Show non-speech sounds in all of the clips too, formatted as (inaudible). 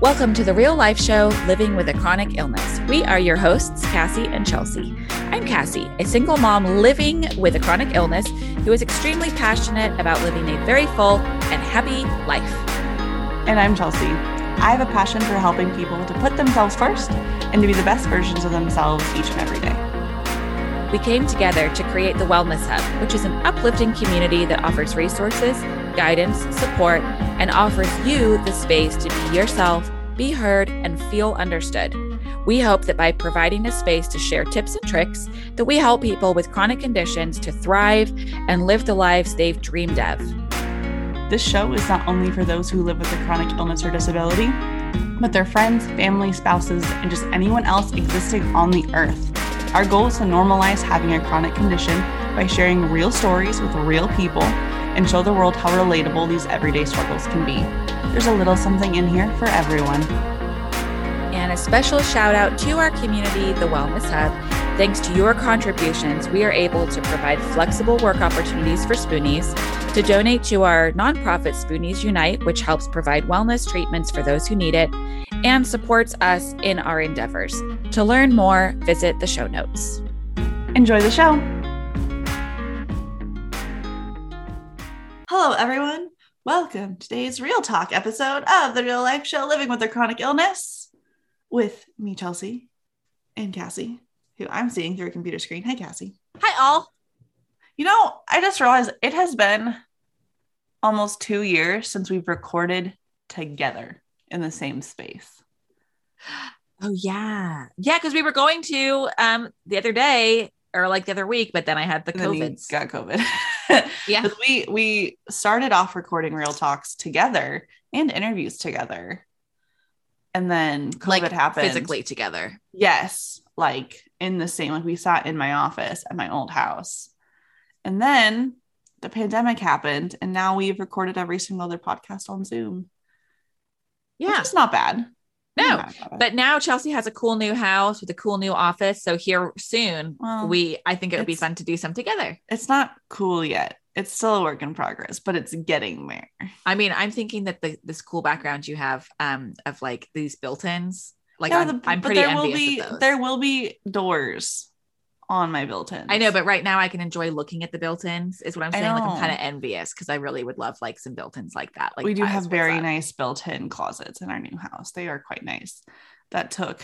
Welcome to the real life show, Living with a Chronic Illness. We are your hosts, Cassie and Chelsea. I'm Cassie, a single mom living with a chronic illness who is extremely passionate about living a very full and happy life. And I'm Chelsea. I have a passion for helping people to put themselves first and to be the best versions of themselves each and every day. We came together to create the Wellness Hub, which is an uplifting community that offers resources, guidance, support, and offers you the space to be yourself, be heard, and feel understood. We hope that by providing a space to share tips and tricks, that we help people with chronic conditions to thrive and live the lives they've dreamed of. This show is not only for those who live with a chronic illness or disability, but their friends, family, spouses, and just anyone else existing on the earth. Our goal is to normalize having a chronic condition by sharing real stories with real people and show the world how relatable these everyday struggles can be. There's a little something in here for everyone. And a special shout out to our community, the Wellness Hub. Thanks to your contributions, we are able to provide flexible work opportunities for Spoonies, to donate to our nonprofit Spoonies Unite, which helps provide wellness treatments for those who need it, and supports us in our endeavors. To learn more, visit the show notes. Enjoy the show. Hello, everyone. Welcome to today's Real Talk episode of the Real Life Show Living with a Chronic Illness with me, Chelsea, and Cassie, who I'm seeing through a computer screen. Hi, Cassie. Hi, all. You know, I just realized it has been almost two years since we've recorded together in the same space. Oh yeah, yeah. Because we were going to um the other day or like the other week, but then I had the COVID. Got COVID. (laughs) Yeah. We we started off recording real talks together and interviews together, and then COVID like happened physically together. Yes, like in the same. Like we sat in my office at my old house, and then the pandemic happened, and now we've recorded every single other podcast on Zoom. Yeah, it's not bad. No, but now Chelsea has a cool new house with a cool new office. So here soon, Well, we I think it would be fun to do some together. it's not cool yet. It's still a work in progress, but it's getting there. I mean, I'm thinking that the this cool background you have um of like these built-ins, like No, I'm, the- I'm but pretty there envious will be there will be doors on my built-in. I know, but right now I can enjoy looking at the built-ins. Is what I'm saying. Like I'm kind of envious because I really would love like some built-ins like that. Like we do have very nice built-in closets in our new house. They are quite nice. That took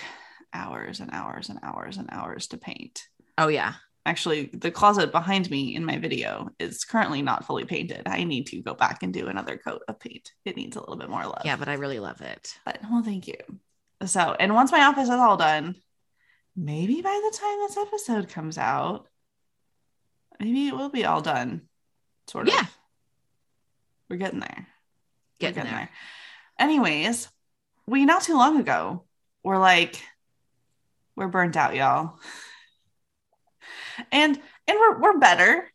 hours and hours and hours and hours to paint. Oh yeah, Actually, the closet behind me in my video is currently not fully painted. I need to go back and do another coat of paint. It needs a little bit more love. yeah, but I really love it. But well, thank you. So, and once my office is all done, maybe by the time this episode comes out, maybe it will be all done. Sort of. Yeah. We're getting there. We're Getting there. Anyways, we not too long ago were like, we're burnt out, y'all. (laughs) And and we're we're better.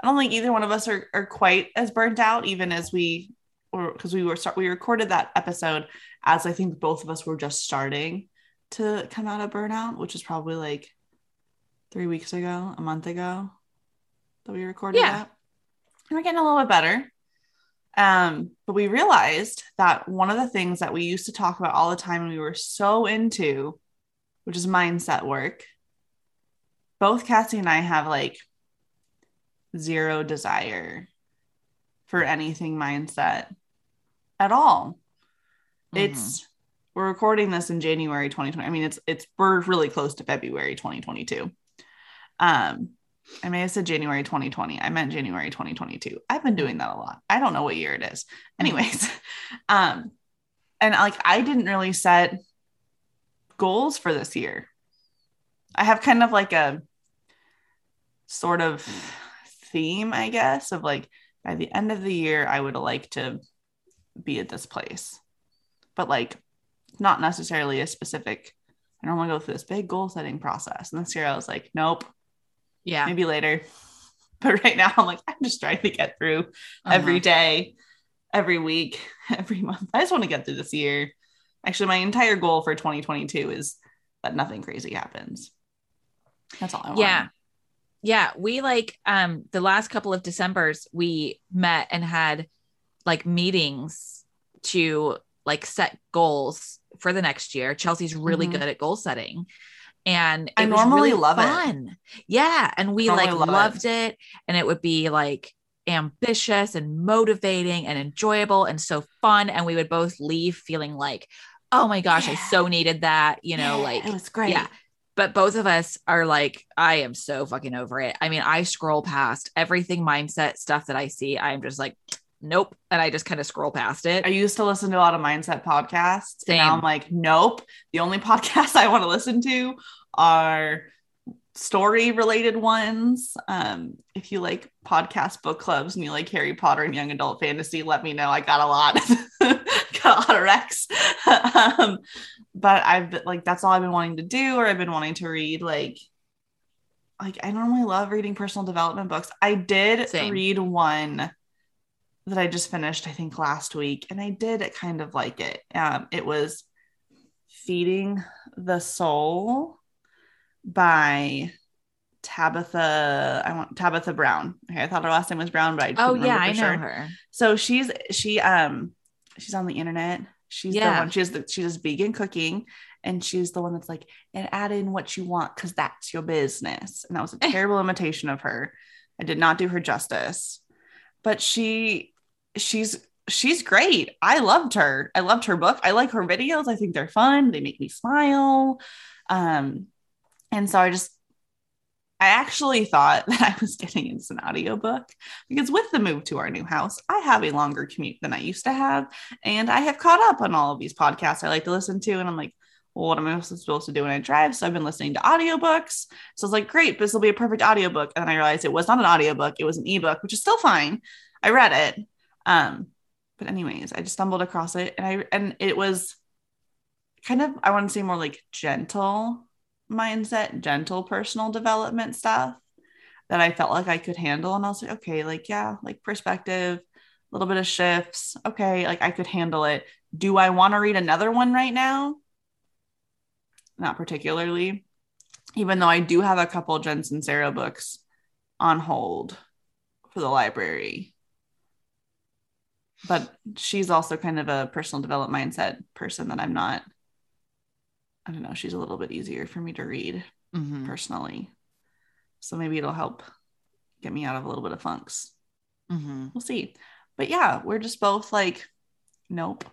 I don't think either one of us are, are quite as burnt out, even as we or because we were start we recorded that episode as I think both of us were just starting to come out of burnout, which is probably like three weeks ago, a month ago that we recorded Yeah. that. And we're getting a little bit better. Um, but we realized that one of the things that we used to talk about all the time and we were so into, which is mindset work, both Cassie and I have like zero desire for anything mindset at all. It's we're recording this in January 2020. I mean, it's it's we're really close to February 2022. Um, I may have said January 2020. I meant January 2022. I've been doing that a lot. I don't know what year it is. Anyways, (laughs) um, and like I didn't really set goals for this year. I have kind of like a sort of theme, I guess, of like by the end of the year, I would like to be at this place, but like not necessarily a specific. I don't want to go through this big goal setting process. And this year, I was like, nope, Yeah. maybe later. (laughs) But right now, I'm like, I'm just trying to get through Uh-huh. every day, every week, (laughs) every month. I just want to get through this year. Actually, my entire goal for 2022 is that nothing crazy happens. That's all I want. Yeah. Yeah. We like um the last couple of Decembers we met and had like meetings to like set goals for the next year. Chelsea's really Mhm. good at goal setting. And I normally really love it. Yeah. And we like love loved it. And it would be like ambitious and motivating and enjoyable and so fun. And we would both leave feeling like, oh my gosh, I so needed that, you know, Yeah, like it was great. yeah. But both of us are like, I am so fucking over it. I mean, I scroll past everything mindset stuff that I see. I'm just like, nope. And I just kind of scroll past it. I used to listen to a lot of mindset podcasts. And now I'm like, nope. The only (laughs) podcasts I want to listen to are story related ones. Um, if you like podcast book clubs and you like Harry Potter and young adult fantasy, let me know. I got a lot, (laughs) got a lot of Rex. (laughs) um, but I've been- like that's all I've been wanting to do, or I've been wanting to read like like I normally love reading personal development books. I did Same. read one that I just finished, I think last week, and I did kind of like it. Um, it was Feeding the Soul by Tabitha. I want Tabitha Brown. Okay, I thought her last name was Brown, but I oh yeah, I know sure. her. So she's she um she's on the internet. She's the one. She has the she does vegan cooking, and she's the one that's like and add in what you want because that's your business. And that was a (laughs) terrible imitation of her. I did not do her justice, but she she's she's great. I loved her. I loved her book. I like her videos. I think they're fun. They make me smile. Um, and so I just I actually thought (laughs) that I was getting into an audiobook because with the move to our new house, I have a longer commute than I used to have. And I have caught up on all of these podcasts I like to listen to. And I'm like, well, what am I supposed to do when I drive? So I've been listening to audiobooks. So I was like, great, this will be a perfect audiobook. And I realized it was not an audiobook, it was an ebook, which is still fine. I read it. Um, but anyways, I just stumbled across it and I and it was kind of I want to say more like gentle mindset, gentle personal development stuff that I felt like I could handle. And I was like, okay, like, yeah, like perspective, a little bit of shifts. Okay, like I could handle it. Do I want to read another one right now? Not particularly, even though I do have a couple Jen Sincero books on hold for the library. But she's also kind of a personal development mindset person that I'm not. I don't know. She's a little bit easier for me to read Mhm. personally. So maybe it'll help get me out of a little bit of funks. Mhm. We'll see. But yeah, we're just both like, nope.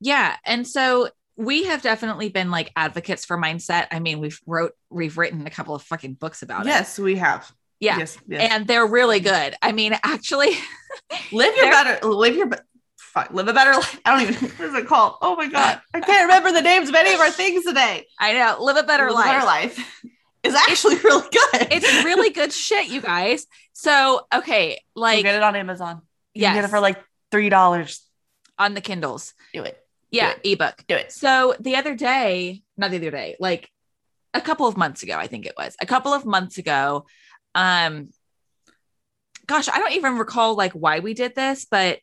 Yeah. And so we have definitely been like advocates for mindset. I mean, we've wrote we've written a couple of fucking books about it. Yes, we have. Yeah. Yes. yes. And they're really good. I mean, actually, (laughs) live your better. Live your. Fuck, live a better life. I don't even. (laughs) What is it called? Oh my god, I can't remember the names of any of our things today. I know, live a better Live a life. Better life (laughs) is actually really good. It's really good shit, you guys. So, okay, like get it on Amazon. You can get it for like three dollars. on the Kindles. Do it. Yeah, ebook. Do it. So the other day, not the other day, like a couple of months ago, I think it was a couple of months ago. Um, gosh, I don't even recall like why we did this, but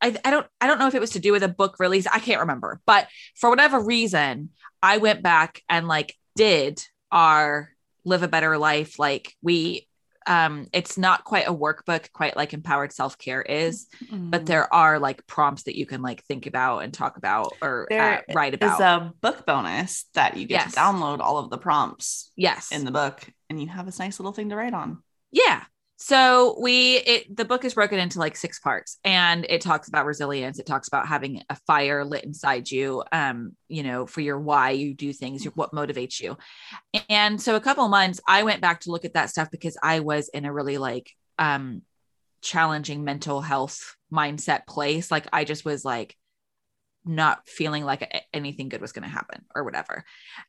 I, I don't I don't know if it was to do with a book release. I can't remember, but for whatever reason, I went back and like did our live a better life. Like we, um, it's not quite a workbook, quite like empowered self care is, but Mm. there are like prompts that you can like think about and talk about or uh, write is about. a book bonus that you get Yes. to download all of the prompts yes. in the book, and you have this nice little thing to write on. yeah. So we it the book is broken into like six parts and it talks about resilience. It talks about having a fire lit inside you, um, you know, for your why you do things, your, what motivates you. And so a couple of months I went back to look at that stuff because I was in a really like um challenging mental health mindset place. Like I just was like not feeling like anything good was going to happen or whatever.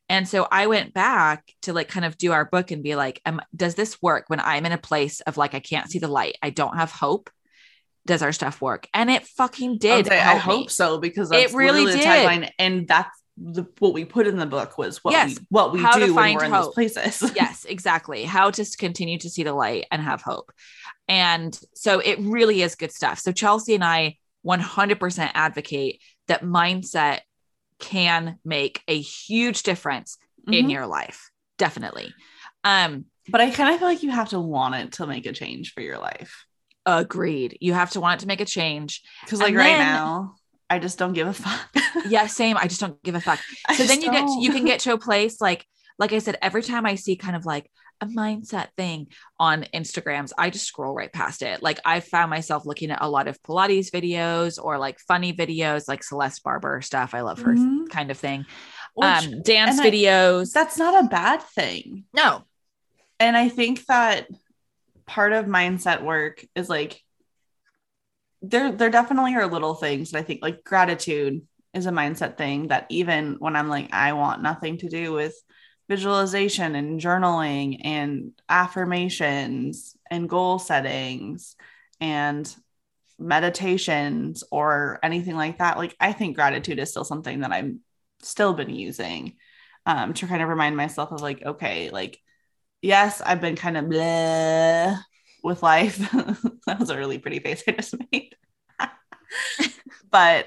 And so I went back to like kind of do our book and be like, am, does this work when I'm in a place of like, I can't see the light? I don't have hope. Does our stuff work? And it fucking did. say, I help hope me. so because It really did. tagline, and that's the, what we put in the book was what Yes. we what we How to do when we're in hope. those places. (laughs) yes, exactly. How to continue to see the light and have hope. And so it really is good stuff. So Chelsea and I 100% advocate that mindset can make a huge difference in Mhm. your life. Definitely. Um But I kind of feel like you have to want it to make a change for your life. agreed. You have to want it to make a change. Because And like right then- now, I just don't give a fuck. (laughs) yeah, same. I just don't give a fuck. So then you get don't. you can get to a place like like I said, every time I see kind of like a mindset thing on Instagrams, I just scroll right past it. Like I found myself looking at a lot of Pilates videos or like funny videos, like Celeste Barber stuff. I love her Mhm. kind of thing. Which- um, dance and I- videos. that's not a bad thing. no, And I think that part of mindset work is like there there definitely are little things that I think like gratitude is a mindset thing that even when I'm like I want nothing to do with visualization and journaling and affirmations and goal settings and meditations or anything like that like I think gratitude is still something that I'm still been using um to kind of remind myself of like okay like yes, I've been kind of bleh with life. (laughs) that was a really pretty face I just made. (laughs) but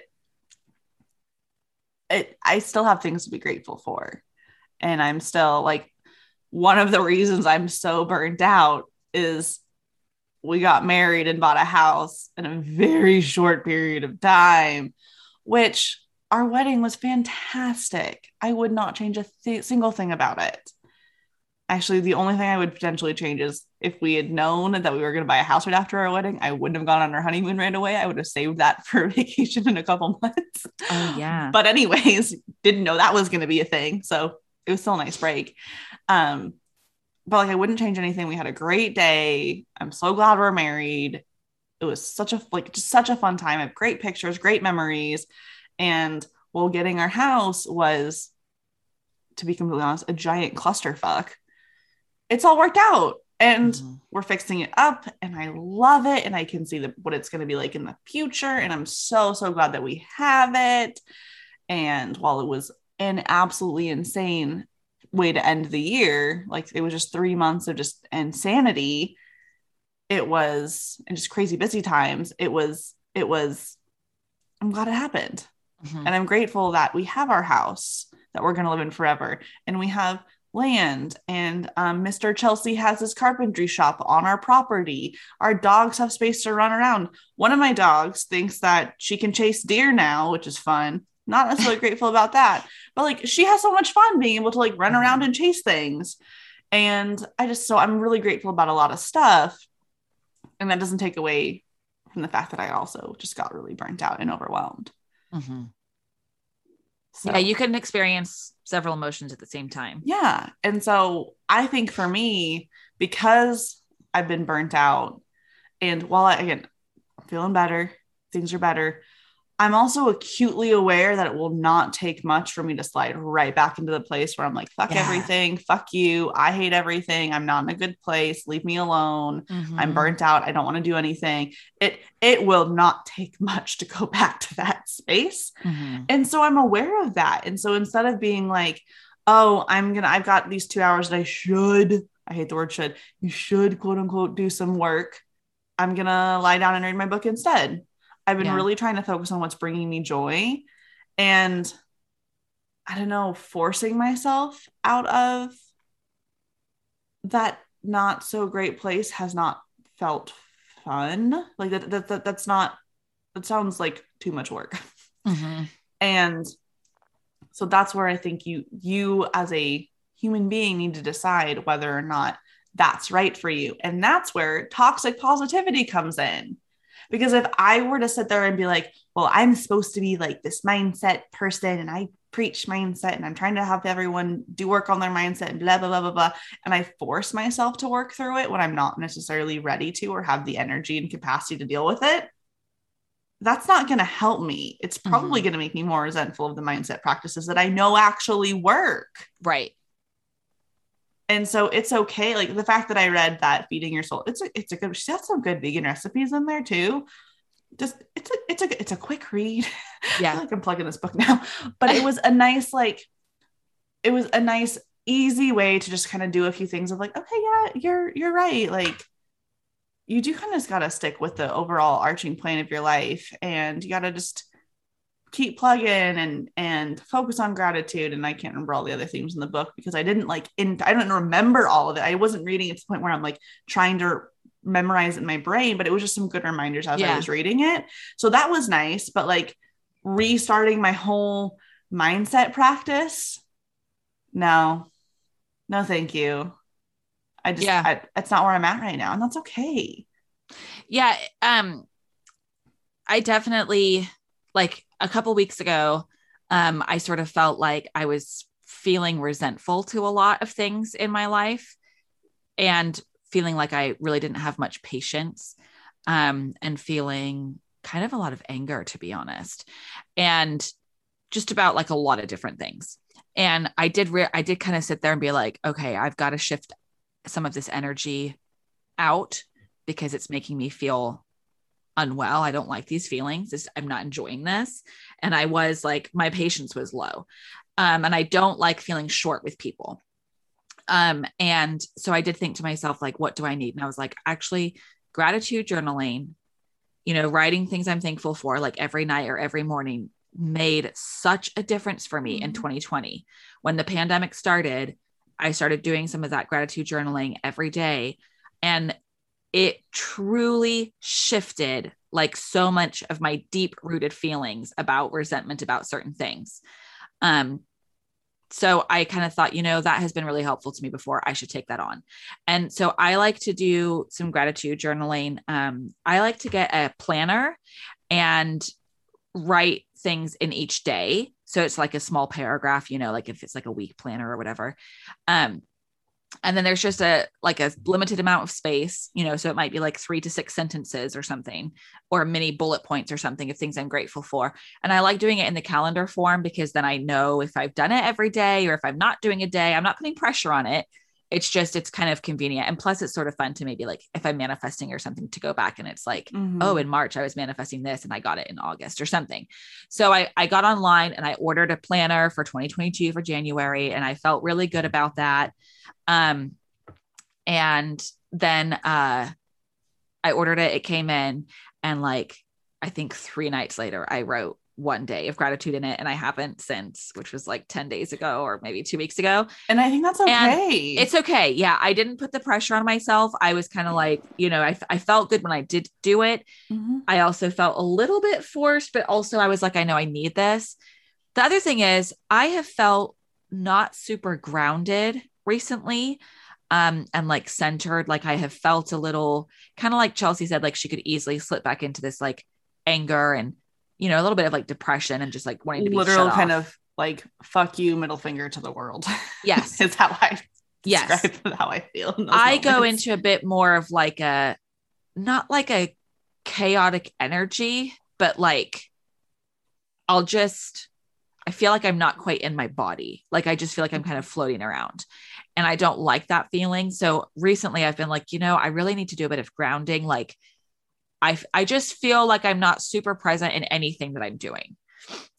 it, I still have things to be grateful for. And I'm still like, one of the reasons I'm so burned out is we got married and bought a house in a very short period of time, which our wedding was fantastic. I would not change a th- single thing about it. Actually, the only thing I would potentially change is if we had known that we were going to buy a house right after our wedding, I wouldn't have gone on our honeymoon right away. I would have saved that for a (laughs) vacation in a couple months. Oh, yeah. But anyways, didn't know that was going to be a thing. So it was still a nice break. Um, but like I wouldn't change anything. We had a great day. I'm so glad we're married. It was such a like just such a fun time. I have great pictures, great memories. And while getting our house was, to be completely honest, a giant clusterfuck. It's all worked out. And Mhm. we're fixing it up and I love it and I can see the, what it's going to be like in the future and I'm so so glad that we have it. And while it was an absolutely insane way to end the year, like it was just 3 months of just insanity, it was and just crazy busy times. It was it was I'm glad it happened. Mhm. And I'm grateful that we have our house that we're going to live in forever. And we have land. And um, Mr. Chelsea has his carpentry shop on our property. Our dogs have space to run around. One of my dogs thinks that she can chase deer now, which is fun. Not necessarily grateful about that, but like she has so much fun being able to like run around and chase things. And I just, so I'm really grateful about a lot of stuff. And that doesn't take away from the fact that I also just got really burnt out and overwhelmed. Mhm. So, Yeah, you can experience several emotions at the same time. yeah. And so I think for me, because I've been burnt out, and while I, again, I'm feeling better, things are better, I'm also acutely aware that it will not take much for me to slide right back into the place where I'm like, fuck Yeah. everything, fuck you, I hate everything, I'm not in a good place, leave me alone. I'm Mhm. burnt out. I don't want to do anything. It it will not take (laughs) much to go back to that space. Mhm. And so I'm aware of that. And so instead of being like, oh, I'm gonna, I've got these two hours that I should, I hate the word should, you should quote unquote do some work. I'm gonna lie down and read my book instead. I've been Yeah. really trying to focus on what's bringing me joy. And I don't know, forcing myself out of that not so great place has not felt fun. Like that, that, that that's not, that sounds like too much work Mhm. (laughs) and so that's where i think you you as a human being need to decide whether or not that's right for you and that's where toxic positivity comes in because if i were to sit there and be like well i'm supposed to be like this mindset person and i preach mindset and i'm trying to help everyone do work on their mindset and blah blah blah blah blah and i force myself to work through it when i'm not necessarily ready to or have the energy and capacity to deal with it that's not going to help me. It's probably Mhm. going to make me more resentful of the mindset practices that I know actually work. Right. And so it's okay. Like the fact that I read that feeding your soul, it's a, it's a good, she has some good vegan recipes in there too. Just it's a, it's a, it's a quick read. (laughs) I Yeah. like I'm plugging this book now, but it was a nice, like, it was a nice, easy way to just kind of do a few things of like, okay, yeah, you're, you're right. Like, you do kind of just got to stick with the overall arching plan of your life and you got to just keep plugging and and focus on gratitude and i can't remember all the other themes in the book because i didn't like in i don't remember all of it i wasn't reading it to the point where i'm like trying to memorize it in my brain but it was just some good reminders as i was reading it so that was nice but like restarting my whole mindset practice. No, no, thank you. I just, Yeah. I, that's not where I'm at right now. And that's okay. Yeah. Um, I definitely like a couple weeks ago, um, I sort of felt like I was feeling resentful to a lot of things in my life and feeling like I really didn't have much patience um, and feeling kind of a lot of anger, to be honest, and just about like a lot of different things. And I did, re- I did kind of sit there and be like, okay, I've got to shift some of this energy out because it's making me feel unwell. I don't like these feelings. This, I'm not enjoying this. And I was like, my patience was low. Um, and I don't like feeling short with people. Um, and so I did think to myself, like, what do I need? And I was like, actually, gratitude journaling, you know, writing things I'm thankful for, like every night or every morning, made such a difference for me in Mhm. 2020. When the pandemic started, I started doing some of that gratitude journaling every day. And it truly shifted like so much of my deep rooted feelings about resentment about certain things. Um, so I kind of thought, you know, that has been really helpful to me before. I should take that on. And so I like to do some gratitude journaling. Um, I like to get a planner and write things in each day. So it's like a small paragraph, you know, like if it's like a week planner or whatever. Um, and then there's just a like a limited amount of space, you know, so it might be like three to six sentences or something, or mini bullet points or something of things I'm grateful for. And I like doing it in the calendar form because then I know if I've done it every day or if I'm not doing a day, I'm not putting pressure on it. It's just, it's kind of convenient. And plus, it's sort of fun to maybe like if I'm manifesting or something to go back and it's like, Mhm. oh, in March I was manifesting this and I got it in August or something. So I, I got online and I ordered a planner for 2022 for January and I felt really good about that. Um, and then uh, I ordered it, it came in, and like I think three nights later, I wrote one day of gratitude in it, and I haven't since, which was like 10 days ago or maybe two weeks ago. and I think that's okay. It's okay. Yeah, I didn't put the pressure on myself. I was kind of like, you know, I, I felt good when I did do it. Mhm. I also felt a little bit forced, but also I was like, I know I need this. The other thing is, I have felt not super grounded recently um and like centered like i have felt a little kind of like chelsea said like she could easily slip back into this like anger and you know a little bit of like depression and just like wanting to be literal kind off. of like fuck you middle finger to the world. yes (laughs) is how I yes describe (laughs) how I feel. I go into a bit more of like a not like a chaotic energy, but like I'll just I feel like I'm not quite in my body. Like I just feel like I'm kind of floating around. And I don't like that feeling. So recently I've been like, you know, I really need to do a bit of grounding. Like I I just feel like I'm not super present in anything that I'm doing.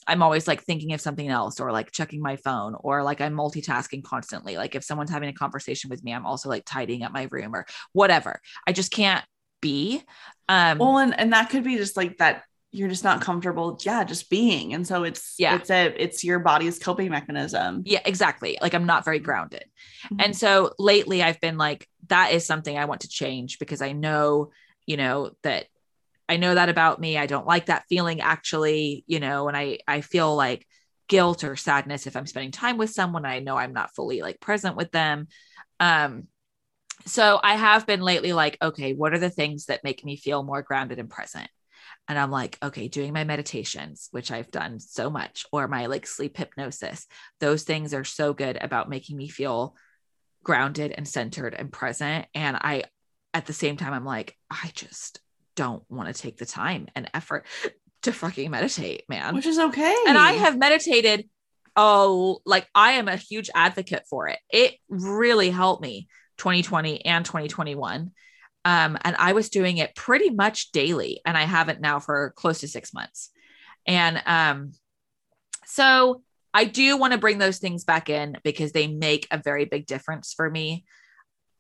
I'm always like thinking of something else or like checking my phone or like I'm multitasking constantly. Like if someone's having a conversation with me, I'm also like tidying up my room or whatever. I just can't be. Um well, and and that could be just like that. You're just not comfortable. Yeah, just being, and so it's Yeah. it's a it's your body's coping mechanism. yeah, exactly. Like I'm not very grounded. And so lately I've been like, that is something I want to change because I know, you know, that I know that about me. I don't like that feeling actually, you know, and I I feel like guilt or sadness if I'm spending time with someone I know I'm not fully like present with them. Um so I have been lately like, okay, what are the things that make me feel more grounded and present? And I'm like, okay, doing my meditations, which I've done so much, or my like sleep hypnosis. Those things are so good about making me feel grounded and centered and present. And I, at the same time, I'm like, I just don't want to take the time and effort to fucking meditate, man. which is okay. And I have meditated. Oh, like I am a huge advocate for it. It really helped me 2020 and 2021. Um, and I was doing it pretty much daily, and I haven't now for close to six months. And um, so I do want to bring those things back in because they make a very big difference for me.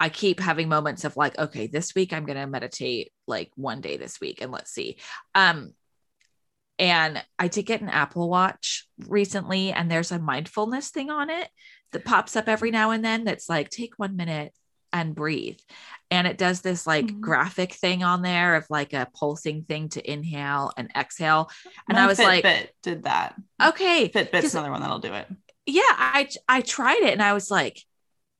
I keep having moments of like, okay, this week I'm going to meditate like one day this week and let's see. Um, and I did get an Apple Watch recently, and there's a mindfulness thing on it that pops up every now and then that's like, take one minute and breathe. And it does this like Mhm. graphic thing on there of like a pulsing thing to inhale and exhale. And My I was like, Fitbit did that. okay, Fitbit's another one that'll do it. yeah, I I tried it and I was like,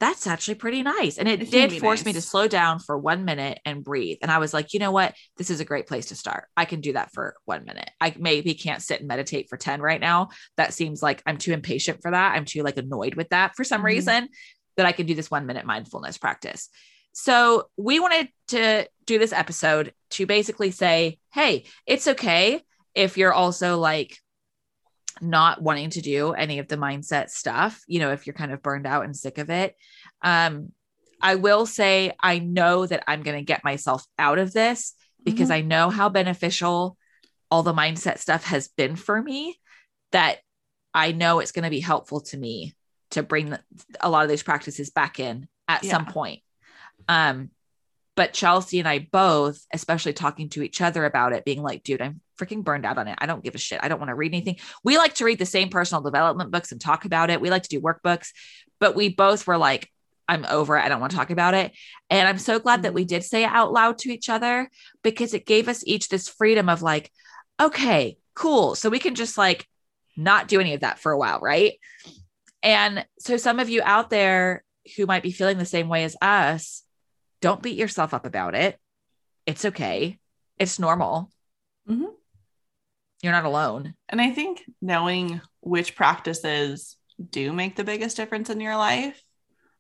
that's actually pretty nice. And it, It did force me to slow down for one minute and breathe. And I was like, you know what? This is a great place to start. I can do that for one minute. I maybe can't sit and meditate for 10 right now. That seems like I'm too impatient for that. I'm too like annoyed with that for some Mhm. reason that I can do this one minute mindfulness practice. So we wanted to do this episode to basically say, hey, it's okay if you're also like not wanting to do any of the mindset stuff, you know, if you're kind of burned out and sick of it. Um, I will say, I know that I'm going to get myself out of this because I know how beneficial all the mindset stuff has been for me, that I know it's going to be helpful to me to bring the, a lot of these practices back in at some point. Um, but Chelsea and I both, especially talking to each other about it, being like, dude, I'm freaking burned out on it. I don't give a shit. I don't want to read anything. We like to read the same personal development books and talk about it. We like to do workbooks, but we both were like, I'm over it. I don't want to talk about it. And I'm so glad that we did say it out loud to each other because it gave us each this freedom of like, okay, cool. So we can just like not do any of that for a while. Right. And so some of you out there who might be feeling the same way as us, don't beat yourself up about it. It's okay. It's normal. Mhm. You're not alone. And I think knowing which practices do make the biggest difference in your life,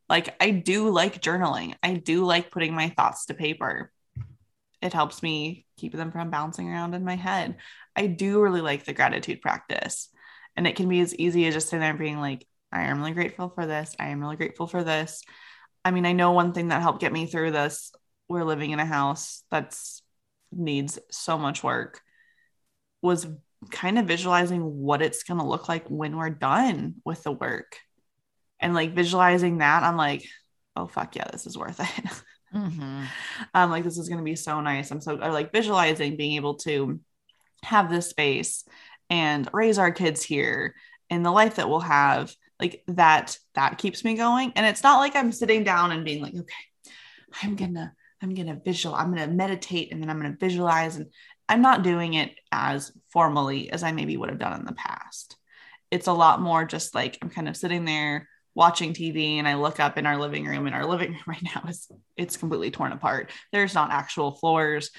like I do like journaling. I do like putting my thoughts to paper. It helps me keep them from bouncing around in my head. I do really like the gratitude practice. And it can be as easy as just sitting there being like, I am really grateful for this. I am really grateful for this. I mean, I know one thing that helped get me through this. We're living in a house that's needs so much work was kind of visualizing what it's going to look like when we're done with the work. And like visualizing that i'm like oh fuck yeah this is worth it. (laughs) Mhm. i'm like this is going to be so nice. I'm so like visualizing being able to have this space and raise our kids here and the life that we'll have like that that keeps me going. And it's not like i'm sitting down and being like okay i'm gonna i'm gonna visual i'm gonna meditate and then i'm gonna visualize and i'm not doing it as formally as i maybe would have done in the past. It's a lot more just like i'm kind of sitting there watching tv and i look up in our living room and our living (laughs) room right now is it's completely torn apart. There's not actual floors.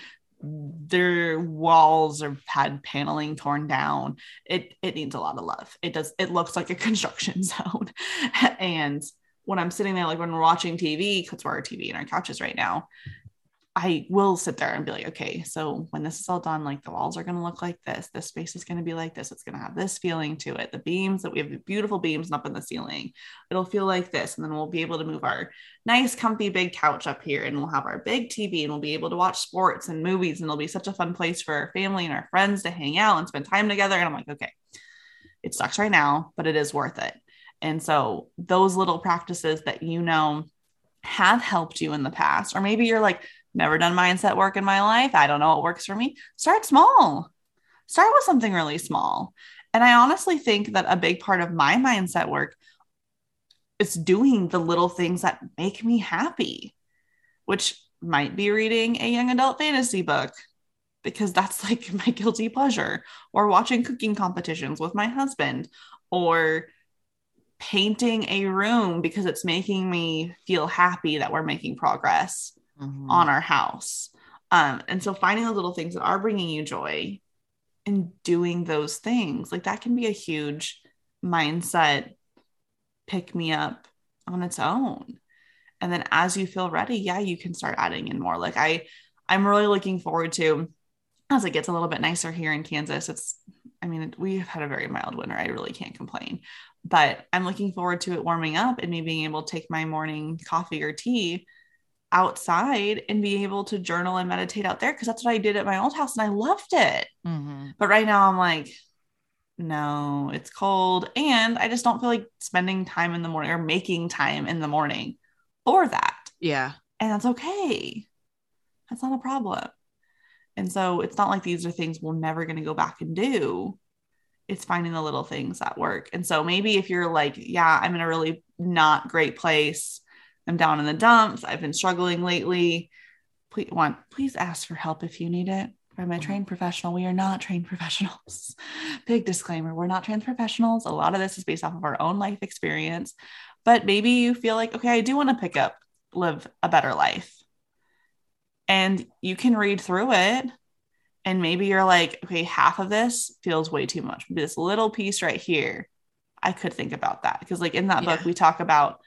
Their walls are had paneling torn down. It it needs a lot of love. It does it looks like a (laughs) construction zone. (laughs) And when i'm sitting there like when we're watching tv because we're our tv and our couches right now i will sit there and be like okay so when this is all done like the walls are going to look like this this space is going to be like this it's going to have this feeling to it the beams that we have the beautiful beams up in the ceiling it'll feel like this and then we'll be able to move our nice comfy big couch up here and we'll have our big tv and we'll be able to watch sports and movies and it'll be such a fun place for our family and our friends to hang out and spend time together and i'm like okay it sucks right now but it is worth it. And so those little practices that you know have helped you in the past or maybe you're like never done mindset work in my life. I don't know what works for me. Start small. Start with something really small. And i honestly think that a big part of my mindset work is doing the little things that make me happy, which might be reading a young adult fantasy book because that's (laughs) like my guilty pleasure, or watching cooking competitions with my husband, or painting a room because it's making me feel happy that we're making progress Mhm. on our house. Um, and so finding the little things that are bringing you joy and doing those things, like that can be a huge mindset pick me up on its own. And then as you feel ready, yeah, you can start adding in more. Like I, I'm really looking forward to as it gets a little bit nicer here in Kansas. It's, I mean, we've had a very mild winter. I really can't complain, but I'm looking forward to it warming up and me being able to take my morning coffee or tea outside and be able to journal and meditate out there because that's what I did at my old house and I loved it. Mhm. But right now I'm like, no, it's cold. And I just don't feel like spending time in the morning or making time in the morning for that. Yeah. And that's okay. That's not a problem. And so it's not like these are things we're never going to go back and do. It's finding the little things that work. And so maybe if you're like, yeah, I'm in a really not great place I'm down in the dumps. I've been struggling lately. Please, one, please ask for help if you need it I'm a Mm-hmm. trained professional. We are not trained professionals. (laughs) Big disclaimer we're not trained professionals. A lot of this is based off of our own life experience. But maybe you feel like, okay, I do want to pick up, live a better life. And you can read through it. And maybe you're like, okay, half of this feels way too much. This little piece right here, I could think about that. Because, like, in that book, we talk about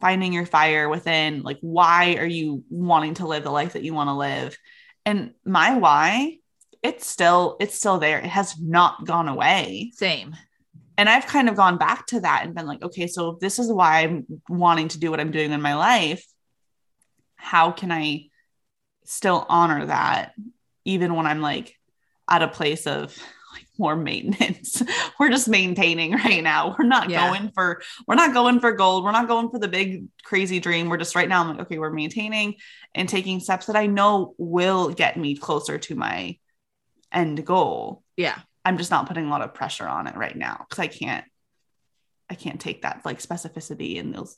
finding your fire within, like, why are you wanting to live the life that you want to live? And my why, it's still, it's still there. It has not gone away Same. and I've kind of gone back to that and been like, okay, so if this is why I'm wanting to do what I'm doing in my life, how can I still honor that even when I'm like at a place of like more maintenance? (laughs) we're just maintaining right now. We're not Yeah. going for we're not going for gold. We're not going for the big crazy dream. We're just right now I'm like, okay, we're maintaining and taking steps that I know will get me closer to my end goal. Yeah. I'm just not putting a lot of pressure on it right now because I can't I can't take that like specificity and those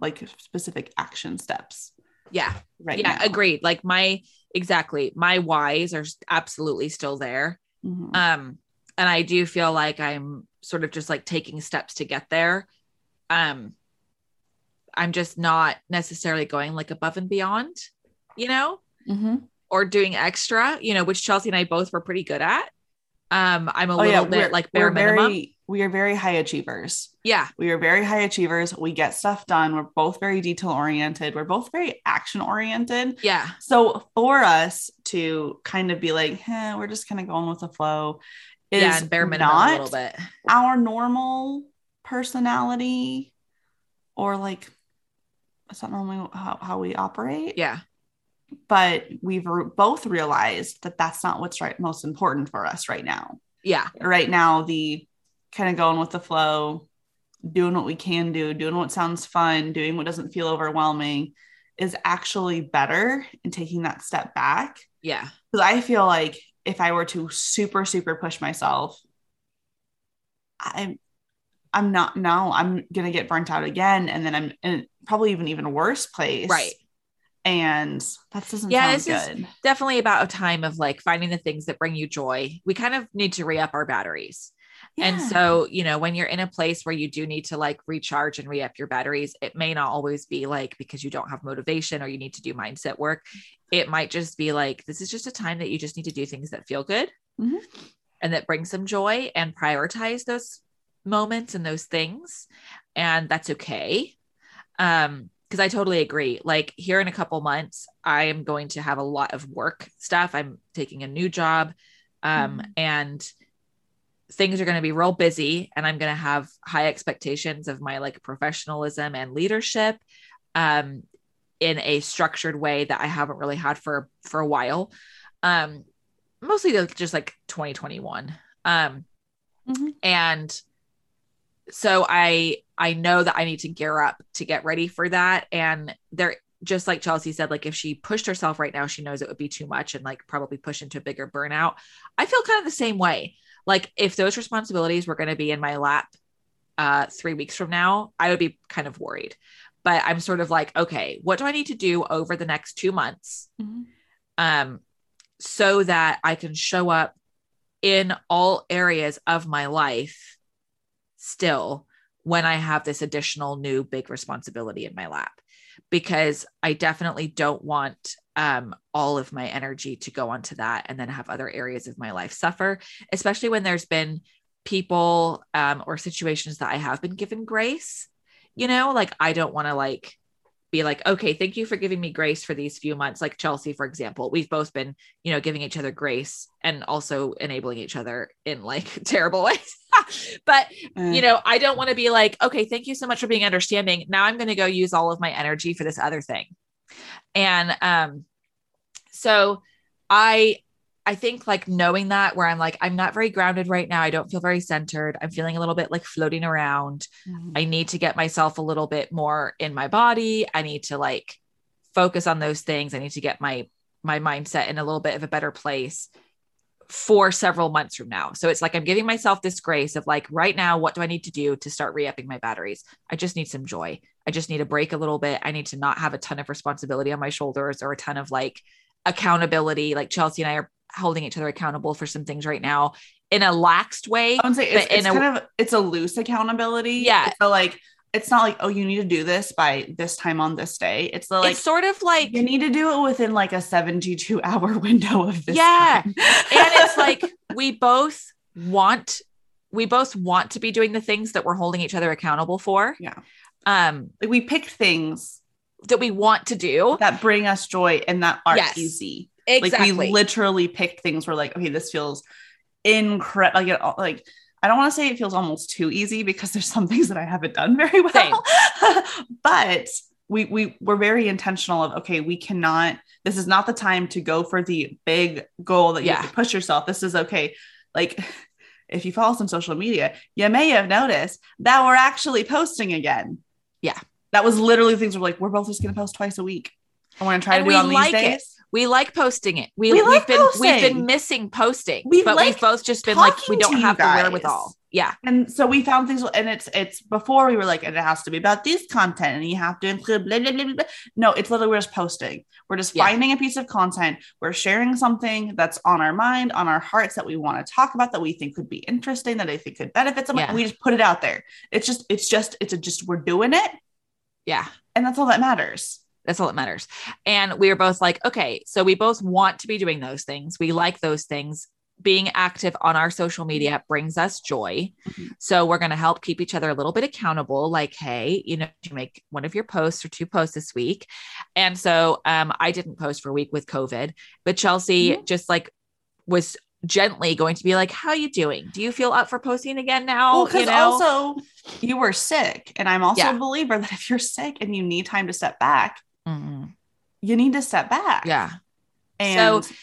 like specific action steps Yeah. right yeah. now. Agreed. Like my, exactly. My whys are absolutely still there. Mhm. Um, and I do feel like I'm sort of just like taking steps to get there. Um, I'm just not necessarily going like above and beyond, you know, Mhm. or doing extra, you know, which Chelsea and I both were pretty good at. Um, I'm a Oh little yeah, bit like bare we're minimum. very we are very high achievers. yeah. We are very high achievers. We get stuff done. We're both very detail oriented. We're both very action oriented. Yeah. So for us to kind of be like, eh, we're just kind of going with the flow is yeah. Bare minimum not a little bit. our normal personality or like that's not normally how, how we operate Yeah. But we've re- both realized that that's not what's right most important for us right now Yeah. right now the kind of going with the flow doing what we can do doing what sounds fun doing what doesn't feel overwhelming is actually better in taking that step back Yeah. because I feel like if I were to super super push myself, I'm I'm not no, I'm gonna get burnt out again, and then I'm in probably even even worse place, Right. And that doesn't Yeah, this is- Definitely about a time of like finding the things that bring you joy. We kind of need to re up our batteries. And so, you know, when you're in a place where you do need to like recharge and re up your batteries, it may not always be like because you don't have motivation or you need to do mindset work. It might just be like, this is just a time that you just need to do things that feel good Mhm. and that bring some joy and prioritize those moments and those things. And that's okay. Um, because I totally agree. Like here in a couple months, I am going to have a lot of work stuff. I'm taking a new job. Um, Mhm. and things are going to be real busy and i'm going to have high expectations of my like professionalism and leadership um in a structured way that i haven't really had for for a while um mostly just like 2021 um Mhm. and so i i know that i need to gear up to get ready for that. And there just like chelsea said like if she pushed herself right now she knows it would be too much and like probably push into a bigger burnout. I feel kind of the same way. Like if those responsibilities were going to be in my lap uh three weeks from now i would be kind of worried. But i'm sort of like okay what do i need to do over the next two months Mhm. um, so that I can show up in all areas of my life still when I have this additional new big responsibility in my lap. Because I definitely don't want um, all of my energy to go onto that and then have other areas of my life suffer, especially when there's been people um, or situations that I have been given grace. You know, like I don't want to like be like, okay, thank you for giving me grace for these few months. Like Chelsea, for example, we've both been, you know, giving each other grace and also enabling each other in like (laughs) terrible ways. (laughs) but, you know, I don't want to be like, okay, thank you so much for being understanding. Now I'm going to go use all of my energy for this other thing. And um, so I, I think like knowing that where I'm like, I'm not very grounded right now. I don't feel very centered. I'm feeling a little bit like floating around. Mhm. I need to get myself a little bit more in my body. I need to like focus on those things. I need to get my my mindset in a little bit of a better place for several months from now. So it's like I'm giving myself this grace of like right now what do I need to do to start re-upping my batteries? I just need some joy. I just need a break a little bit. I need to not have a ton of responsibility on my shoulders or a ton of like accountability. Like Chelsea and I are holding each other accountable for some things right now in a laxed way. I would say it's, it's a, kind of it's a loose accountability. Yeah. So like it's not like oh you need to do this by this time on this day. It's the, like it's sort of like you need to do it within like a 72 (laughs) hour window of this. Yeah. and it's like we both want we both want to be doing the things that we're holding each other accountable for. Yeah. Um like we pick things that we want to do that bring us joy and that are Yes. easy. exactly. Like we literally picked things where like, okay, this feels incredible. Like, like I don't want to say it feels almost too easy because there's some things that I haven't done very well. (laughs) but we we we're very intentional of okay, we cannot. This is not the time to go for the big goal that you have Yeah. to push yourself. This is okay. Like. If you follow us on social media, you may have noticed that we're actually posting again. Yeah. That was literally things we're like, we're both just going to post twice a week. I want to try And to do it on these like it. We like posting it. We, We have like been we've been missing posting, We but like we've both just been like we don't have the wherewithal. Yeah. And so we found things, and it's it's before we were like, and it has to be about this content, and you have to include blah blah blah blah. blah. No, it's literally we're just posting. We're just Yeah. finding a piece of content. We're sharing something that's on our mind, on our hearts that we want to talk about, that we think could be interesting, that I think could benefit someone. Yeah. We just put it out there. It's just, it's just, it's a just we're doing it, Yeah. and that's all that matters. That's all that matters. And we were both like, okay, so we both want to be doing those things. We like those things. Being active on our social media brings us joy. Mhm. So we're going to help keep each other a little bit accountable. Like, hey, you know, you make one of your posts or two posts this week. And so um, I didn't post for a week with COVID, but Chelsea Mhm. just like was gently going to be like, how are you doing? Do you feel up for posting again now? Well, because you know? also you were sick, and I'm also Yeah. a believer that if you're sick and you need time to step back, Mhm. you need to step back. yeah. And So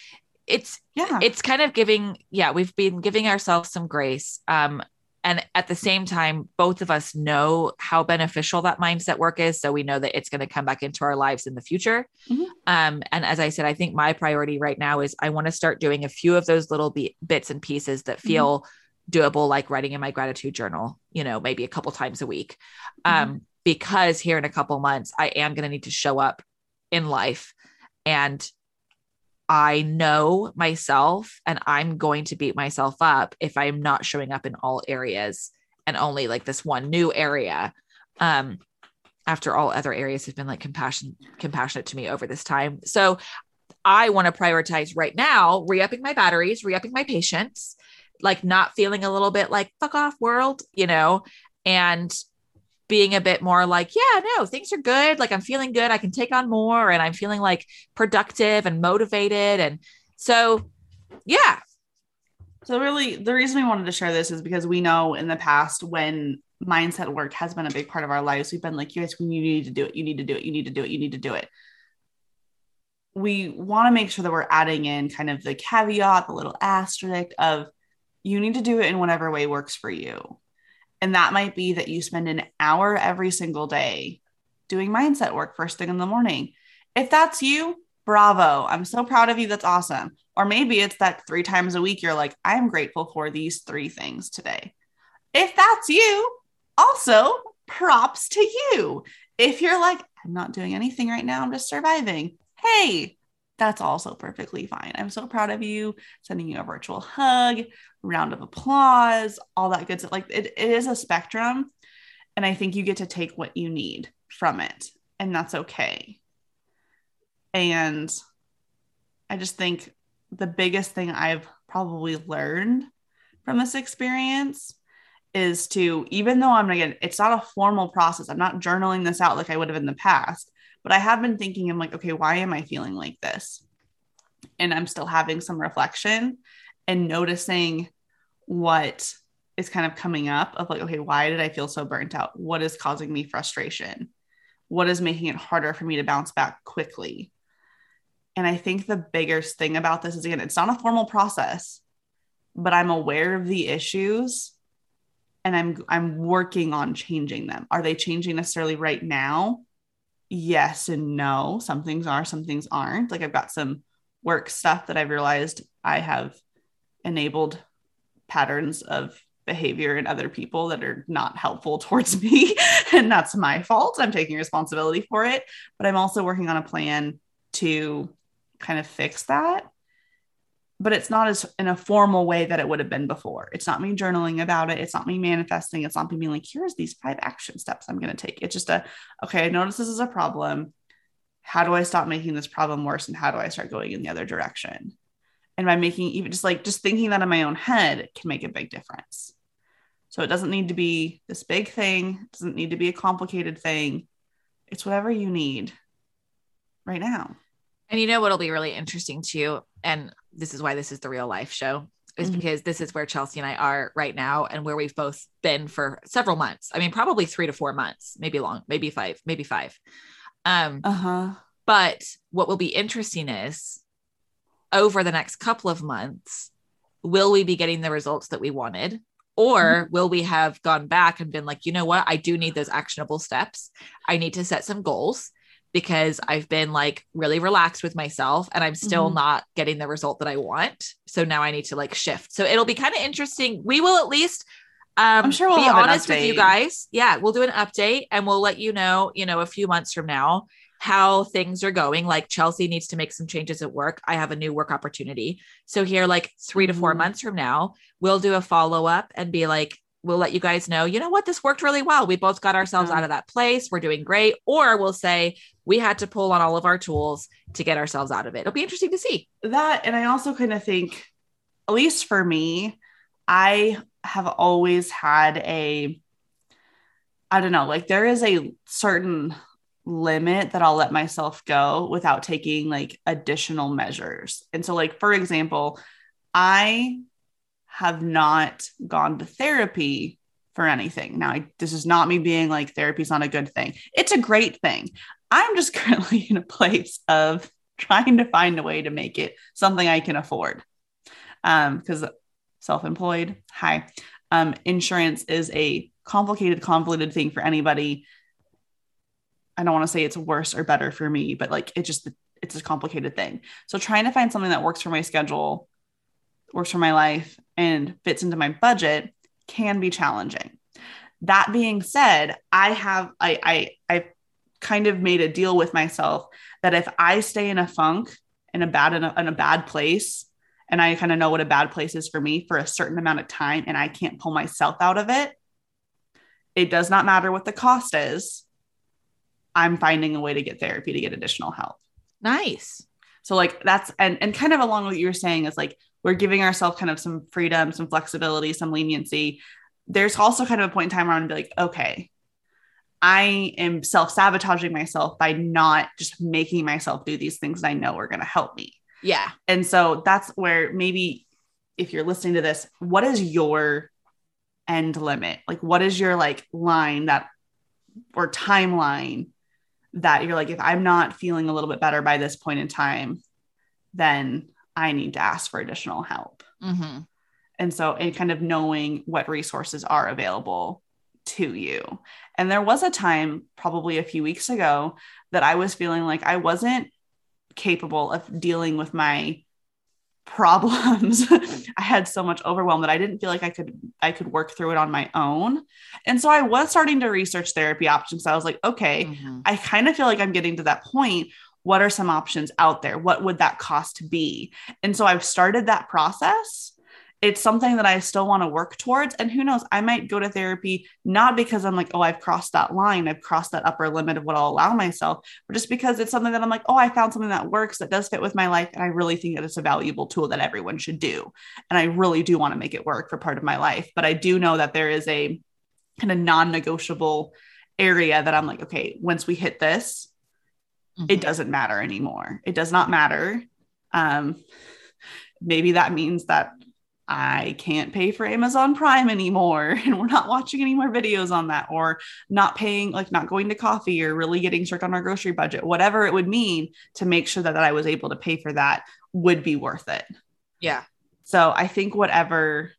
it's yeah, it's kind of giving yeah we've been giving ourselves some grace um and at the same time both of us know how beneficial that mindset work is so we know that it's going to come back into our lives in the future Mhm. um and as i said i think my priority right now is i want to start doing a few of those little be- bits and pieces that feel doable like writing in my gratitude journal you know maybe a couple times a week um because here in a couple months i am going to need to show up in life and I know myself and I'm going to beat myself up if I'm not showing up in all areas and only like this one new area. Um, after all other areas have been like compassion compassionate to me over this time. So I want to prioritize right now, re-upping my batteries, re-upping my patience, like not feeling a little bit like fuck off world, you know, and being a bit more like, yeah, no, things are good. Like I'm feeling good. I can take on more and I'm feeling like productive and motivated. And so, yeah, So really the reason we wanted to share this is because we know in the past when mindset work has been a big part of our lives, we've been like, you guys, when you need to do it, you need to do it, you need to do it, you need to do it. We want to make sure that we're adding in kind of the caveat, the little asterisk of you need to do it in whatever way works for you. And that might be that you spend an hour every single day doing mindset work first thing in the morning. If that's you, bravo. I'm so proud of you. That's awesome. Or maybe it's that three times a week you're like, I'm grateful for these three things today. If that's you, also props to you. If you're like, I'm not doing anything right now, I'm just surviving. Hey, that's also perfectly fine. I'm so proud of you. Sending you a virtual hug, round of applause, all that good stuff. Like it, it is a spectrum. And I think you get to take what you need from it. And that's okay. And I just think the biggest thing I've probably learned from this experience is to, even though I'm again, it's not a formal process, I'm not journaling this out like I would have in the past, but I have been thinking, I'm like, okay, why am I feeling like this? And I'm still having some reflection and noticing what is kind of coming up of like, okay, why did I feel so burnt out? What is causing me frustration? What is making it harder for me to bounce back quickly? And I think the biggest thing about this is again, it's not a formal process, but I'm aware of the issues and I'm I'm working on changing them. Are they changing necessarily right now? Yes and no. Some things are, some things aren't. Like I've got some work stuff that I've realized I have enabled patterns of behavior in other people that are not helpful (laughs) towards me. and that's my fault. I'm taking responsibility for it. But I'm also working on a plan to kind of fix that. But it's not as in a formal way that it would have been before. It's not me journaling about it. It's not me manifesting. It's not me being like, here's these five action steps I'm going to take. It's just a, okay, I notice this is a problem. How do I stop making this problem worse? And how do I start going in the other direction? and by making even just like just thinking that in my own head can make a big difference so it doesn't need to be this big thing it doesn't need to be a complicated thing it's whatever you need right now and you know what'll be really interesting too and this is why this is the real life show is mm-hmm. because this is where chelsea and i are right now and where we've both been for several months i mean probably three to four months maybe long maybe five maybe five um uh-huh but what will be interesting is over the next couple of months, will we be getting the results that we wanted? Or mm-hmm. will we have gone back and been like, you know what? I do need those actionable steps. I need to set some goals because I've been like really relaxed with myself and I'm still mm-hmm. not getting the result that I want. So now I need to like shift. So it'll be kind of interesting. We will at least um, I'm sure we'll be honest with you guys. Yeah, we'll do an update and we'll let you know, you know, a few months from now how things are going. Like Chelsea needs to make some changes at work. I have a new work opportunity. So here, like three to 4 mm-hmm. months from now, we'll do a follow up and be like, we'll let you guys know, you know what, this worked really well. We both got ourselves out of that place. We're doing great. Or we'll say we had to pull on all of our tools to get ourselves out of it. It'll be interesting to see. That. And I also kind of think, at least for me, I have always had a, I don't know, like there is a certain limit that I'll let myself go without taking like additional measures. And so, like, for example, I have not gone to therapy for anything. Now, I, this is not me being like therapy's not a good thing, it's a great thing. I'm just (laughs) currently in a place of trying to find a way to make it something I can afford. Um, because self employed, hi. Um, insurance is a complicated, convoluted thing for anybody I don't want to say it's worse or better for me, but like it just it's a complicated thing. So trying to find something that works for my schedule, works for my life, and fits into my budget can be challenging. That being said, I have I I I've kind of made a deal with myself that if I stay in a funk in a bad in a, in a bad place, and I kind of know what a bad place is for me for a certain amount of time, and I can't pull myself out of it, it does not matter what the cost is I'm finding a way to get therapy to get additional help. Nice. So like that's and and kind of along with what you're saying is like we're giving ourselves kind of some freedom, some flexibility, some leniency. There's also kind of a point in time where I'm gonna be like, okay, I am self-sabotaging myself by not just making myself do these things that I know are gonna help me. Yeah. And so that's where maybe if you're listening to this, what is your end limit? Like what is your like line that or timeline that you're like, if I'm not feeling a little bit better by this point in time, then I need to ask for additional help. Mm-hmm. And so, and kind of knowing what resources are available to you. And there was a time, probably a few weeks ago, that I was feeling like I wasn't capable of dealing with my problems (laughs) i had so much overwhelm that i didn't feel like i could i could work through it on my own and so i was starting to research therapy options i was like okay mm-hmm. i kind of feel like i'm getting to that point what are some options out there what would that cost be and so i've started that process it's something that I still want to work towards. And who knows, I might go to therapy not because I'm like, oh, I've crossed that line, I've crossed that upper limit of what I'll allow myself, but just because it's something that I'm like, oh, I found something that works, that does fit with my life. And I really think that it's a valuable tool that everyone should do. And I really do want to make it work for part of my life. But I do know that there is a kind of non negotiable area that I'm like, okay, once we hit this, mm-hmm. it doesn't matter anymore. It does not matter. Um, maybe that means that I can't pay for Amazon Prime anymore (laughs) and we're not watching any more videos on that or not paying like not going to coffee or really getting strict on our grocery budget whatever it would mean to make sure that, that I was able to pay for that would be worth it. Yeah. So I think whatever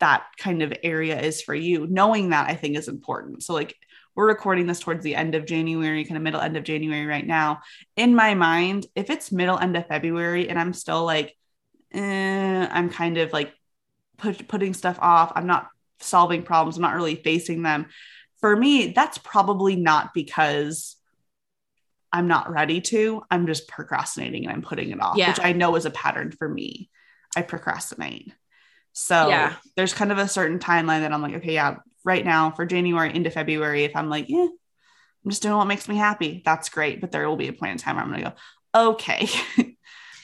that kind of area is for you knowing that I think is important. So like we're recording this towards the end of January, kind of middle end of January right now. In my mind, if it's middle end of February and I'm still like eh, I'm kind of like put, putting stuff off. I'm not solving problems. I'm not really facing them. For me, that's probably not because I'm not ready to. I'm just procrastinating and I'm putting it off, Yeah. which I know is a pattern for me. I procrastinate. So Yeah. there's kind of a certain timeline that I'm like, okay, yeah, right now for January into February, if I'm like, yeah, I'm just doing what makes me happy, that's great. But there will be a point in time where I'm gonna go, okay. (laughs)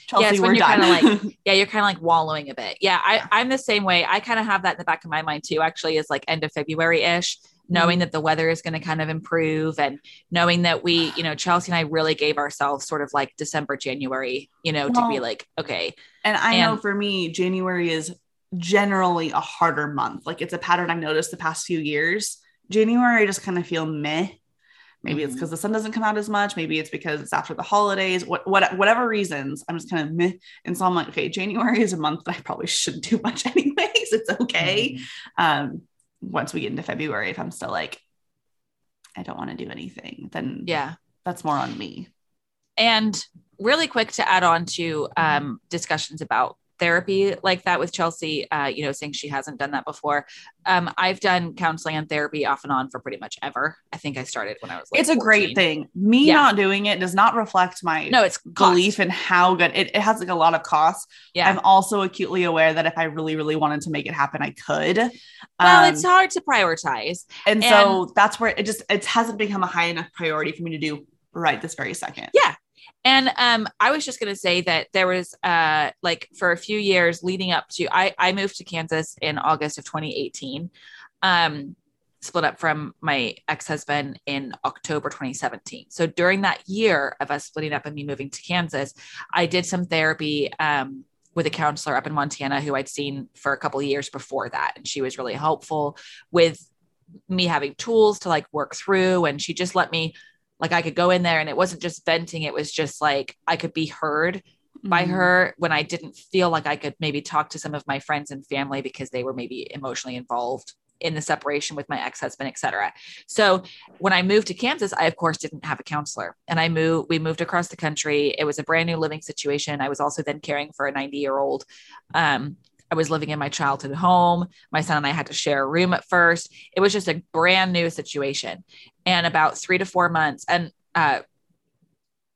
Chelsea, it's when you're kinda like- (laughs) yeah, you're kind of like wallowing a bit. Yeah, I, I'm the same way. I kind of have that in the back of my mind too, actually, is like end of February ish, knowing mm-hmm. that the weather is going to kind of improve and knowing that we, you know, Chelsea and I really gave ourselves sort of like December, January, you know, to be like, okay, And I know for me, January is generally a harder month. Like it's a pattern I've noticed the past few years. January, I just kind of feel meh. Maybe it's Mhm. because the sun doesn't come out as much. Maybe it's because it's after the holidays. What, what, whatever reasons, I'm just kind of meh. And so I'm like, okay, January is a month that I probably shouldn't do much (laughs) anyways. It's okay. Um, once we get into February, if I'm still like, I don't want to do anything, then yeah. that's more on me. And really quick to add on to um, discussions about therapy like that with Chelsea, uh, you know, saying she hasn't done that before. Um, I've done counseling and therapy off and on for pretty much ever. I think I started when I was like it's a great thing. Me Yeah. not doing it does not reflect my No, it's cost. belief in how good it, it has like a lot of costs. Yeah. I'm also acutely aware that if I really, really wanted to make it happen, I could. well, Um, it's hard to prioritize. and so that's where it just it hasn't become a high enough priority for me to do right this very second. Yeah. And um, I was just going to say that there was uh, like for a few years leading up to I, I moved to Kansas in August of 2018, um, split up from my ex husband in October 2017. So during that year of us splitting up and me moving to Kansas, I did some therapy um, with a counselor up in Montana who I'd seen for a couple years before that, and she was really helpful with me having tools to like work through, and she just let me like I could go in there and it wasn't just venting, it was just like I could be heard by Mhm. her when I didn't feel like I could maybe talk to some of my friends and family because they were maybe emotionally involved in the separation with my ex-husband, et cetera. So when I moved to Kansas, I of course didn't have a counselor and I moved, we moved across the country. It was a brand new living situation. I was also then caring for a 90 year old. Um, I was living in my childhood home. My son and I had to share a room at first. It was just a brand new situation. And about three to four months, and uh,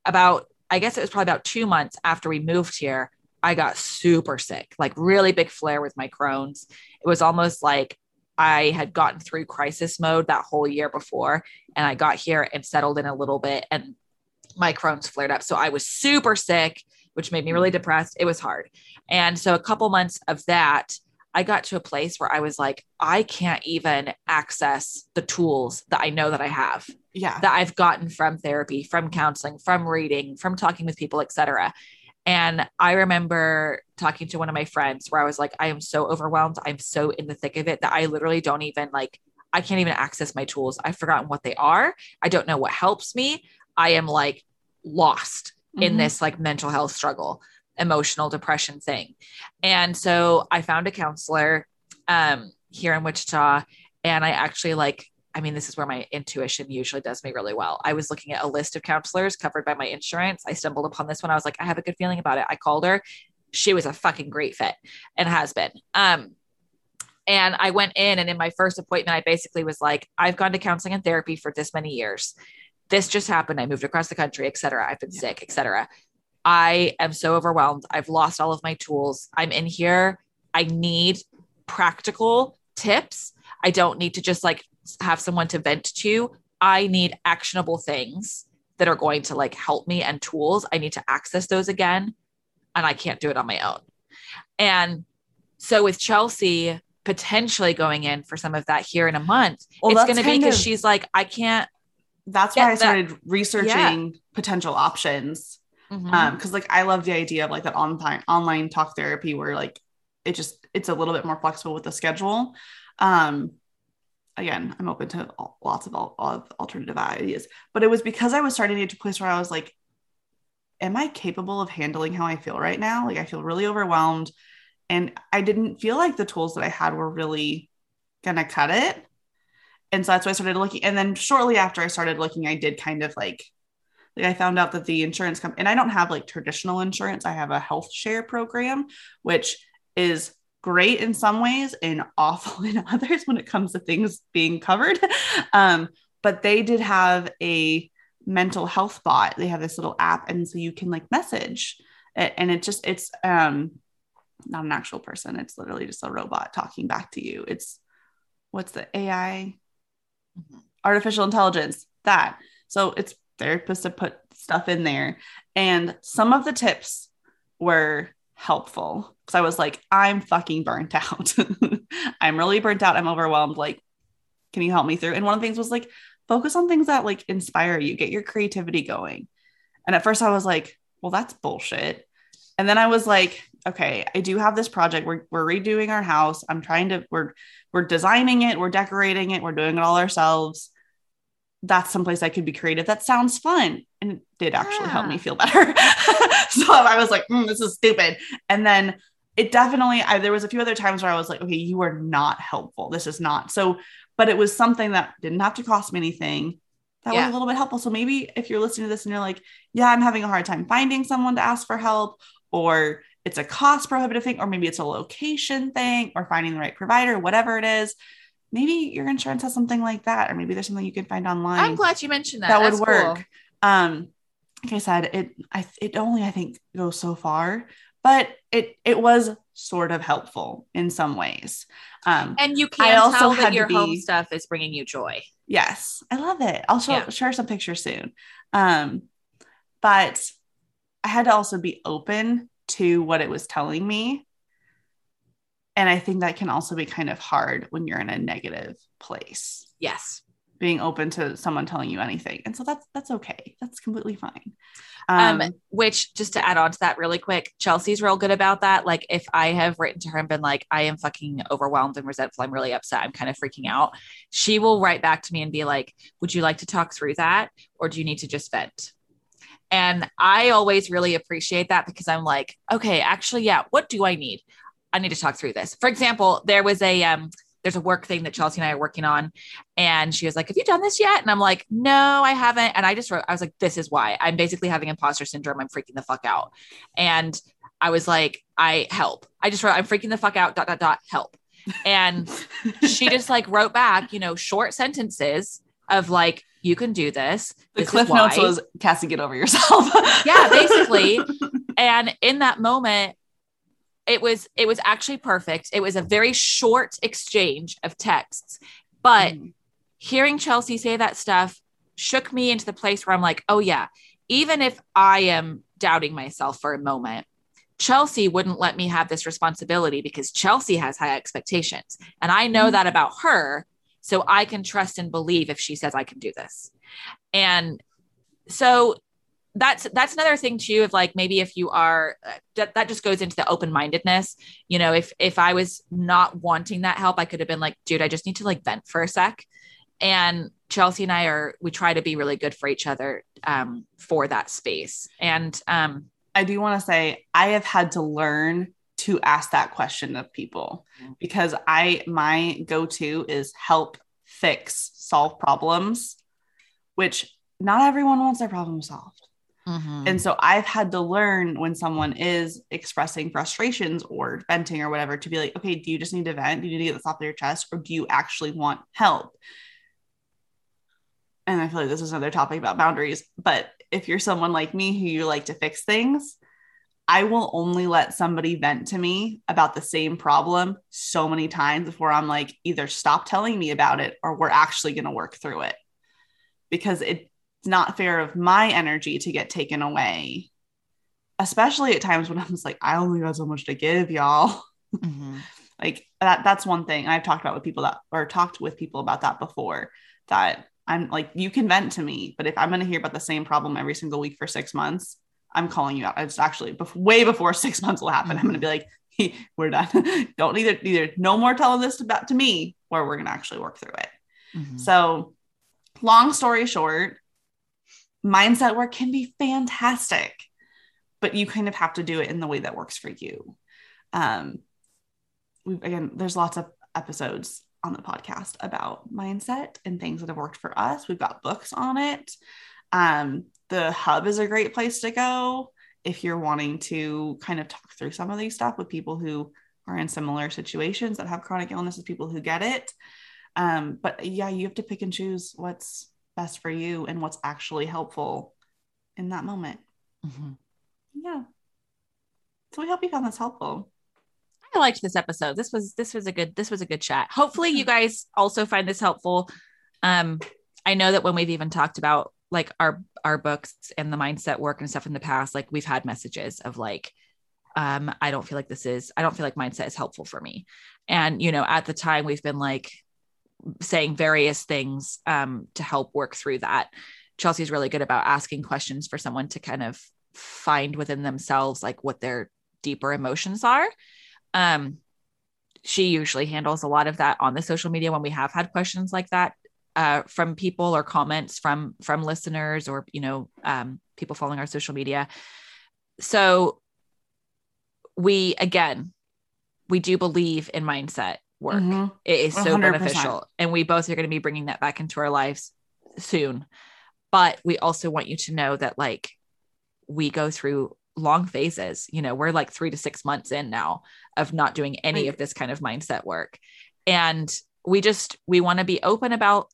about, I guess it was probably about two months after we moved here, I got super sick, like really big flare with my Crohn's. It was almost like I had gotten through crisis mode that whole year before, and I got here and settled in a little bit, and my Crohn's flared up. So I was super sick, which made me really mm-hmm. depressed. It was hard. And so a couple months of that, I got to a place where I was like, I can't even access the tools that I know that I have Yeah. that I've gotten from therapy, from counseling, from reading, from talking with people, etc. And I remember talking to one of my friends where I was like, I am so overwhelmed. I'm so in the thick of it that I literally don't even like, I can't even access my tools. I've forgotten what they are. I don't know what helps me. I am like lost in Mhm. this like mental health struggle, emotional depression thing. And so I found a counselor um, here in Wichita, and I actually like, I mean, this is where my intuition usually does me really well. I was looking at a list of counselors covered by my insurance. I stumbled upon this one. I was like, I have a good feeling about it. I called her. She was a fucking great fit and has been. Um, and I went in, and in my first appointment, I basically was like, I've gone to counseling and therapy for this many years. This just happened. I moved across the country, etc. I've been Yeah. sick, etc. I am so overwhelmed. I've lost all of my tools. I'm in here. I need practical tips. I don't need to just like have someone to vent to. I need actionable things that are going to like help me and tools. I need to access those again. And I can't do it on my own. And so with Chelsea potentially going in for some of that here in a month, Well, it's going to be because she's like, I can't. That's Yeah, why I that- started researching potential options. Mhm. Um, because like I love the idea of like that online online talk therapy where like it just it's a little bit more flexible with the schedule. Um, again, I'm open to all, lots of, al- of alternative ideas, but it was because I was starting to get to a place where I was like, am I capable of handling how I feel right now? Like I feel really overwhelmed, and I didn't feel like the tools that I had were really gonna cut it. And so that's why I started looking. And then shortly after I started looking, I did kind of like like I found out that the insurance company, and I don't have like traditional insurance. I have a health share program, which is great in some ways and (laughs) awful in others when it comes to things being covered. (laughs) Um, but they did have a mental health bot. They have this little app, and so you can like message, it, and it just it's um not an actual person. It's literally just a robot talking back to you. It's what's the AI, mm-hmm. artificial intelligence. That so it's therapists to put stuff in there, and some of the tips were helpful because I was like, I'm fucking burnt (laughs) out. I'm really burnt out. I'm overwhelmed. Like, can you help me through? And one of the things was like, focus on things that like inspire you, get your creativity going. And at first I was like, well, that's bullshit. And then I was like, okay, I do have this project. We're, we're redoing our house. I'm trying to, we're, we're designing it, we're decorating it, we're doing it all ourselves. That's someplace I could be creative. That sounds fun. And it did actually yeah. help me feel better. (laughs) so I was like, mm, this is stupid. And then it definitely, I, there was a few other times where I was like, okay, you are not helpful. This is not. So but it was something that didn't have to cost me anything. That yeah. was a little bit helpful. So maybe if you're listening to this and you're like, yeah, I'm having a hard time finding someone to ask for help, or it's a cost prohibitive thing, or maybe it's a location thing, or finding the right provider, whatever it is. Maybe your insurance has something like that, or maybe there's something you can find online. I'm glad you mentioned that. That That's would work. Cool. Um, like I said, it I it only I think goes so far, but it it was sort of helpful in some ways. Um, and you can I also tell that your be, home stuff is bringing you joy. Yes, I love it. I'll show, yeah. share some pictures soon. Um, but I had to also be open to what it was telling me. And I think that can also be kind of hard when you're in a negative place. Yes. Being open to someone telling you anything. And so that's that's okay. That's completely fine. Um, um, which just to add on to that really quick, Chelsea's real good about that. Like if I have written to her and been like, I am fucking overwhelmed and resentful, I'm really upset, I'm kind of freaking out. She will write back to me and be like, Would you like to talk through that? Or do you need to just vent? And I always really appreciate that because I'm like, okay, actually, yeah, what do I need? I need to talk through this. For example, there was a um there's a work thing that Chelsea and I are working on. And she was like, Have you done this yet? And I'm like, No, I haven't. And I just wrote, I was like, This is why I'm basically having imposter syndrome. I'm freaking the fuck out. And I was like, I help. I just wrote, I'm freaking the fuck out, dot, dot, dot, help. And (laughs) she just like wrote back, you know, short sentences of like, you can do this. The this cliff notes was Cassie, get over yourself. (laughs) yeah, basically. (laughs) And in that moment, it was it was actually perfect it was a very short exchange of texts but mm. hearing chelsea say that stuff shook me into the place where i'm like oh yeah even if i am doubting myself for a moment chelsea wouldn't let me have this responsibility because chelsea has high expectations and i know mm. that about her so i can trust and believe if she says i can do this. And so that's that's another thing too of like maybe if you are that, that just goes into the open-mindedness. You know if if i was not wanting that help i could have been like dude i just need to like vent for a sec. And chelsea and i are we try to be really good for each other um, for that space. And um, i do want to say i have had to learn to ask that question of people mm-hmm. because i my go-to is help fix solve problems which not everyone wants their problem solved Mm-hmm. And so I've had to learn when someone is expressing frustrations or venting or whatever to be like, okay, do you just need to vent? Do you need to get this off of your chest? Or do you actually want help? And I feel like this is another topic about boundaries. But if you're someone like me who you like to fix things, I will only let somebody vent to me about the same problem so many times before I'm like, either stop telling me about it or we're actually going to work through it. Because it's not fair of my energy to get taken away especially at times when i'm just like i only got so much to give y'all mm-hmm. (laughs) like that that's one thing i've talked about with people that or talked with people about that before that i'm like you can vent to me but if i'm going to hear about the same problem every single week for six months i'm calling you out it's actually way before (laughs) six months will happen i'm going to be like hey, (laughs) we're done (laughs) don't either either no more telling this about to me or we're going to actually work through it mm-hmm. so long story short mindset work can be fantastic, but you kind of have to do it in the way that works for you. Um, again, there's lots of episodes on the podcast about mindset and things that have worked for us. We've got books on it. Um, the hub is a great place to go if you're wanting to kind of talk through some of these stuff with people who are in similar situations that have chronic illnesses, people who get it. Um, but yeah, you have to pick and choose what's best for you and what's actually helpful in that moment. Mm-hmm. Yeah. So we hope you found this helpful. I liked this episode. This was this was a good this was a good chat. Hopefully you guys also find this helpful. Um I know that when we've even talked about like our our books and the mindset work and stuff in the past, like we've had messages of like um I don't feel like this is I don't feel like mindset is helpful for me. And you know, at the time we've been like saying various things um to help work through that. Chelsea's really good about asking questions for someone to kind of find within themselves like what their deeper emotions are um, she usually handles a lot of that on the social media when we have had questions like that uh, from people or comments from from listeners or you know um, people following our social media. So we again, we do believe in mindset work. Mm-hmm. It is so 100%. beneficial, and we both are going to be bringing that back into our lives soon. But we also want you to know that like we go through long phases. You know, we're like three to six months in now of not doing any right. of this kind of mindset work. And we just, we want to be open about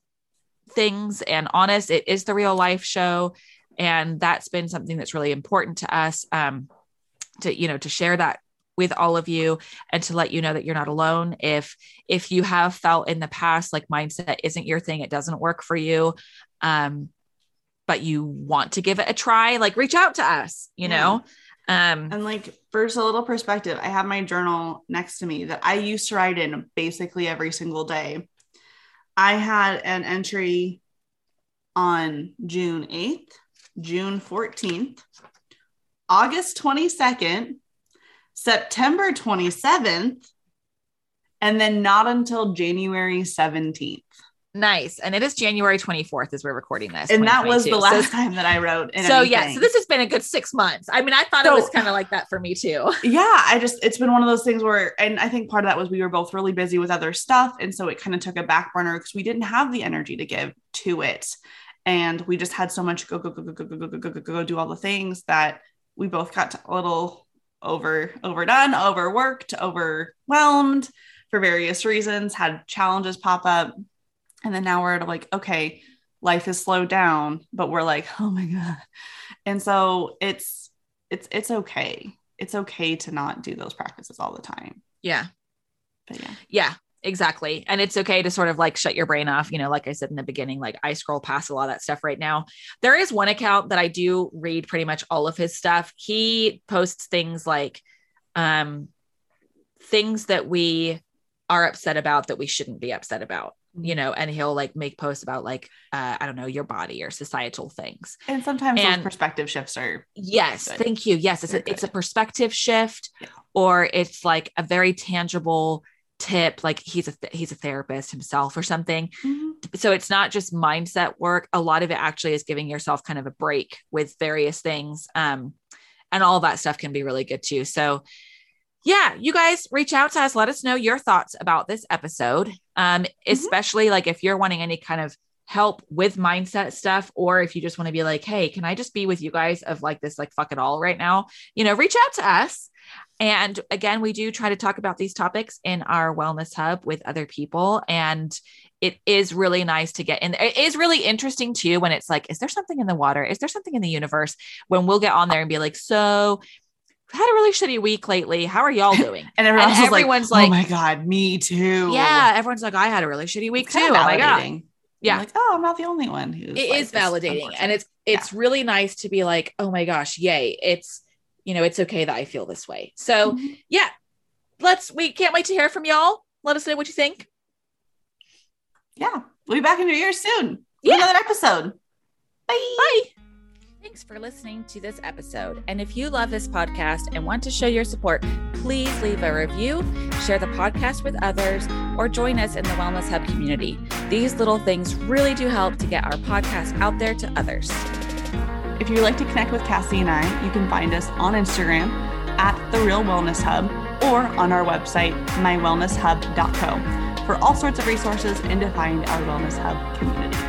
things and honest. It is the real life show. And that's been something that's really important to us um, to, you know, to share that with all of you and to let you know that you're not alone if if you have felt in the past like mindset isn't your thing it doesn't work for you um but you want to give it a try, like reach out to us, you yeah. know? Um, and like for a little perspective, I have my journal next to me that I used to write in basically every single day. I had an entry on June 8th, June 14th, August 22nd, September 27th, and then not until January 17th. Nice. And it is January 24th as we're recording this. And that was the last so, time that I wrote. so anything. yeah, so this has been a good six months. I mean, I thought so, it was kind of like that for me too. Yeah. I just, it's been one of those things where, and I think part of that was we were both really busy with other stuff. And so it kind of took a back burner because we didn't have the energy to give to it. And we just had so much go, go, go, go, go, go, go, go, go, go, go, do all the things that we both got a little over, overdone, overworked, overwhelmed for various reasons, had challenges pop up and then now we're at like, okay, life is slowed down, but we're like, (laughs) oh my God. And so it's it's it's okay. It's okay to not do those practices all the time. Yeah. But yeah. Yeah, exactly. And it's okay to sort of like shut your brain off. You know, like I said in the beginning, like I scroll past a lot of that stuff right now. There is one account that I do read pretty much all of his stuff. He posts things like um things that we are upset about that we shouldn't be upset about you know, and he'll like make posts about like uh, I don't know your body or societal things. And sometimes and, those perspective shifts are yes, good. thank you. Yes, it's a, it's a perspective shift, yeah. or it's like a very tangible tip. Like he's a th- he's a therapist himself or something. Mm-hmm. So it's not just mindset work. A lot of it actually is giving yourself kind of a break with various things. Um, and all that stuff can be really good too. So yeah, you guys reach out to us. Let us know your thoughts about this episode. Um, mm-hmm. especially like if you're wanting any kind of help with mindset stuff, or if you just want to be like, hey, can I just be with you guys of like this, like fuck it all right now? You know, reach out to us. And again, we do try to talk about these topics in our wellness hub with other people. And it is really nice to get in. It is really interesting too when it's like, is there something in the water? Is there something in the universe? When we'll get on there and be like, so had a really shitty week lately. How are y'all doing? (laughs) and everyone's, and everyone's like, like, oh my God, me too. Yeah. Everyone's like, I had a really shitty week it's too. Oh my God. Yeah. I'm like, oh, I'm not the only one who's It like is validating. And it's it's yeah. really nice to be like, oh my gosh, yay. It's, you know, it's okay that I feel this way. So mm-hmm. yeah, let's we can't wait to hear from y'all. Let us know what you think. Yeah. We'll be back in your ears soon. Yeah. Another episode. Bye. Bye. Thanks for listening to this episode. And if you love this podcast and want to show your support, please leave a review, share the podcast with others, or join us in the Wellness Hub community. These little things really do help to get our podcast out there to others. If you'd like to connect with Cassie and I, you can find us on Instagram at The Real Wellness Hub or on our website, mywellnesshub.co, for all sorts of resources and to find our Wellness Hub community.